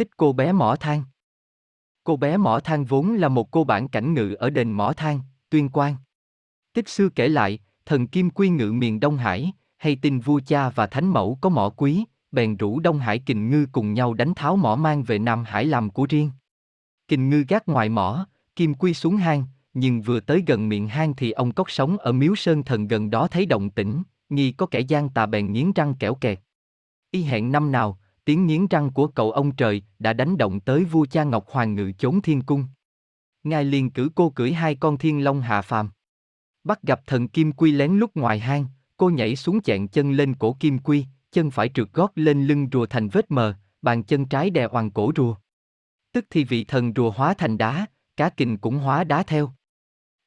Tích cô bé mỏ than Cô bé mỏ than vốn là một cô bản cảnh ngự ở đền mỏ than, tuyên quang. Tích xưa kể lại, thần Kim Quy ngự miền Đông Hải, hay tin vua cha và thánh mẫu có mỏ quý, bèn rủ Đông Hải Kình Ngư cùng nhau đánh tháo mỏ mang về Nam Hải làm của riêng. Kình Ngư gác ngoài mỏ, Kim Quy xuống hang, nhưng vừa tới gần miệng hang thì ông cóc sống ở miếu sơn thần gần đó thấy động tĩnh, nghi có kẻ gian tà bèn nghiến răng kẻo kẹt. Y hẹn năm nào, tiếng nghiến răng của cậu ông trời đã đánh động tới vua cha Ngọc Hoàng ngự chốn thiên cung. Ngài liền cử cô cưỡi hai con thiên long hạ phàm. Bắt gặp thần Kim Quy lén lúc ngoài hang, cô nhảy xuống chẹn chân lên cổ Kim Quy, chân phải trượt gót lên lưng rùa thành vết mờ, bàn chân trái đè hoàng cổ rùa. Tức thì vị thần rùa hóa thành đá, cá kình cũng hóa đá theo.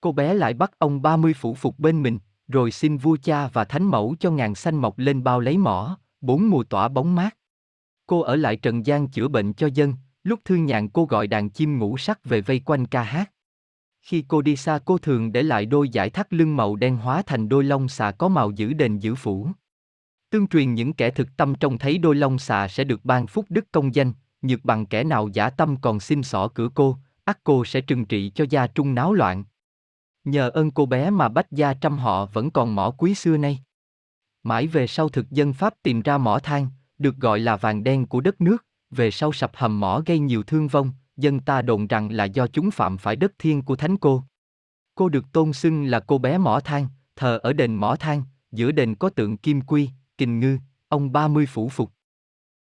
Cô bé lại bắt ông 30 phủ phục bên mình, rồi xin vua cha và thánh mẫu cho ngàn xanh mọc lên bao lấy mỏ, bốn mùa tỏa bóng mát. Cô ở lại Trần gian chữa bệnh cho dân, lúc thương nhàn cô gọi đàn chim ngũ sắc về vây quanh ca hát. Khi cô đi xa cô thường để lại đôi giải thắt lưng màu đen hóa thành đôi lông xà có màu giữ đền giữ phủ. Tương truyền những kẻ thực tâm trông thấy đôi lông xà sẽ được ban phúc đức công danh, nhược bằng kẻ nào giả tâm còn xin xỏ cửa cô, ắt cô sẽ trừng trị cho gia trung náo loạn. Nhờ ơn cô bé mà bách gia trăm họ vẫn còn mỏ quý xưa nay. Mãi về sau thực dân Pháp tìm ra mỏ than, được gọi là vàng đen của đất nước, về sau sập hầm mỏ gây nhiều thương vong, dân ta đồn rằng là do chúng phạm phải đất thiên của thánh cô. Cô được tôn xưng là cô bé mỏ than, thờ ở đền mỏ than, giữa đền có tượng kim quy, kình ngư, ông ba mươi phủ phục.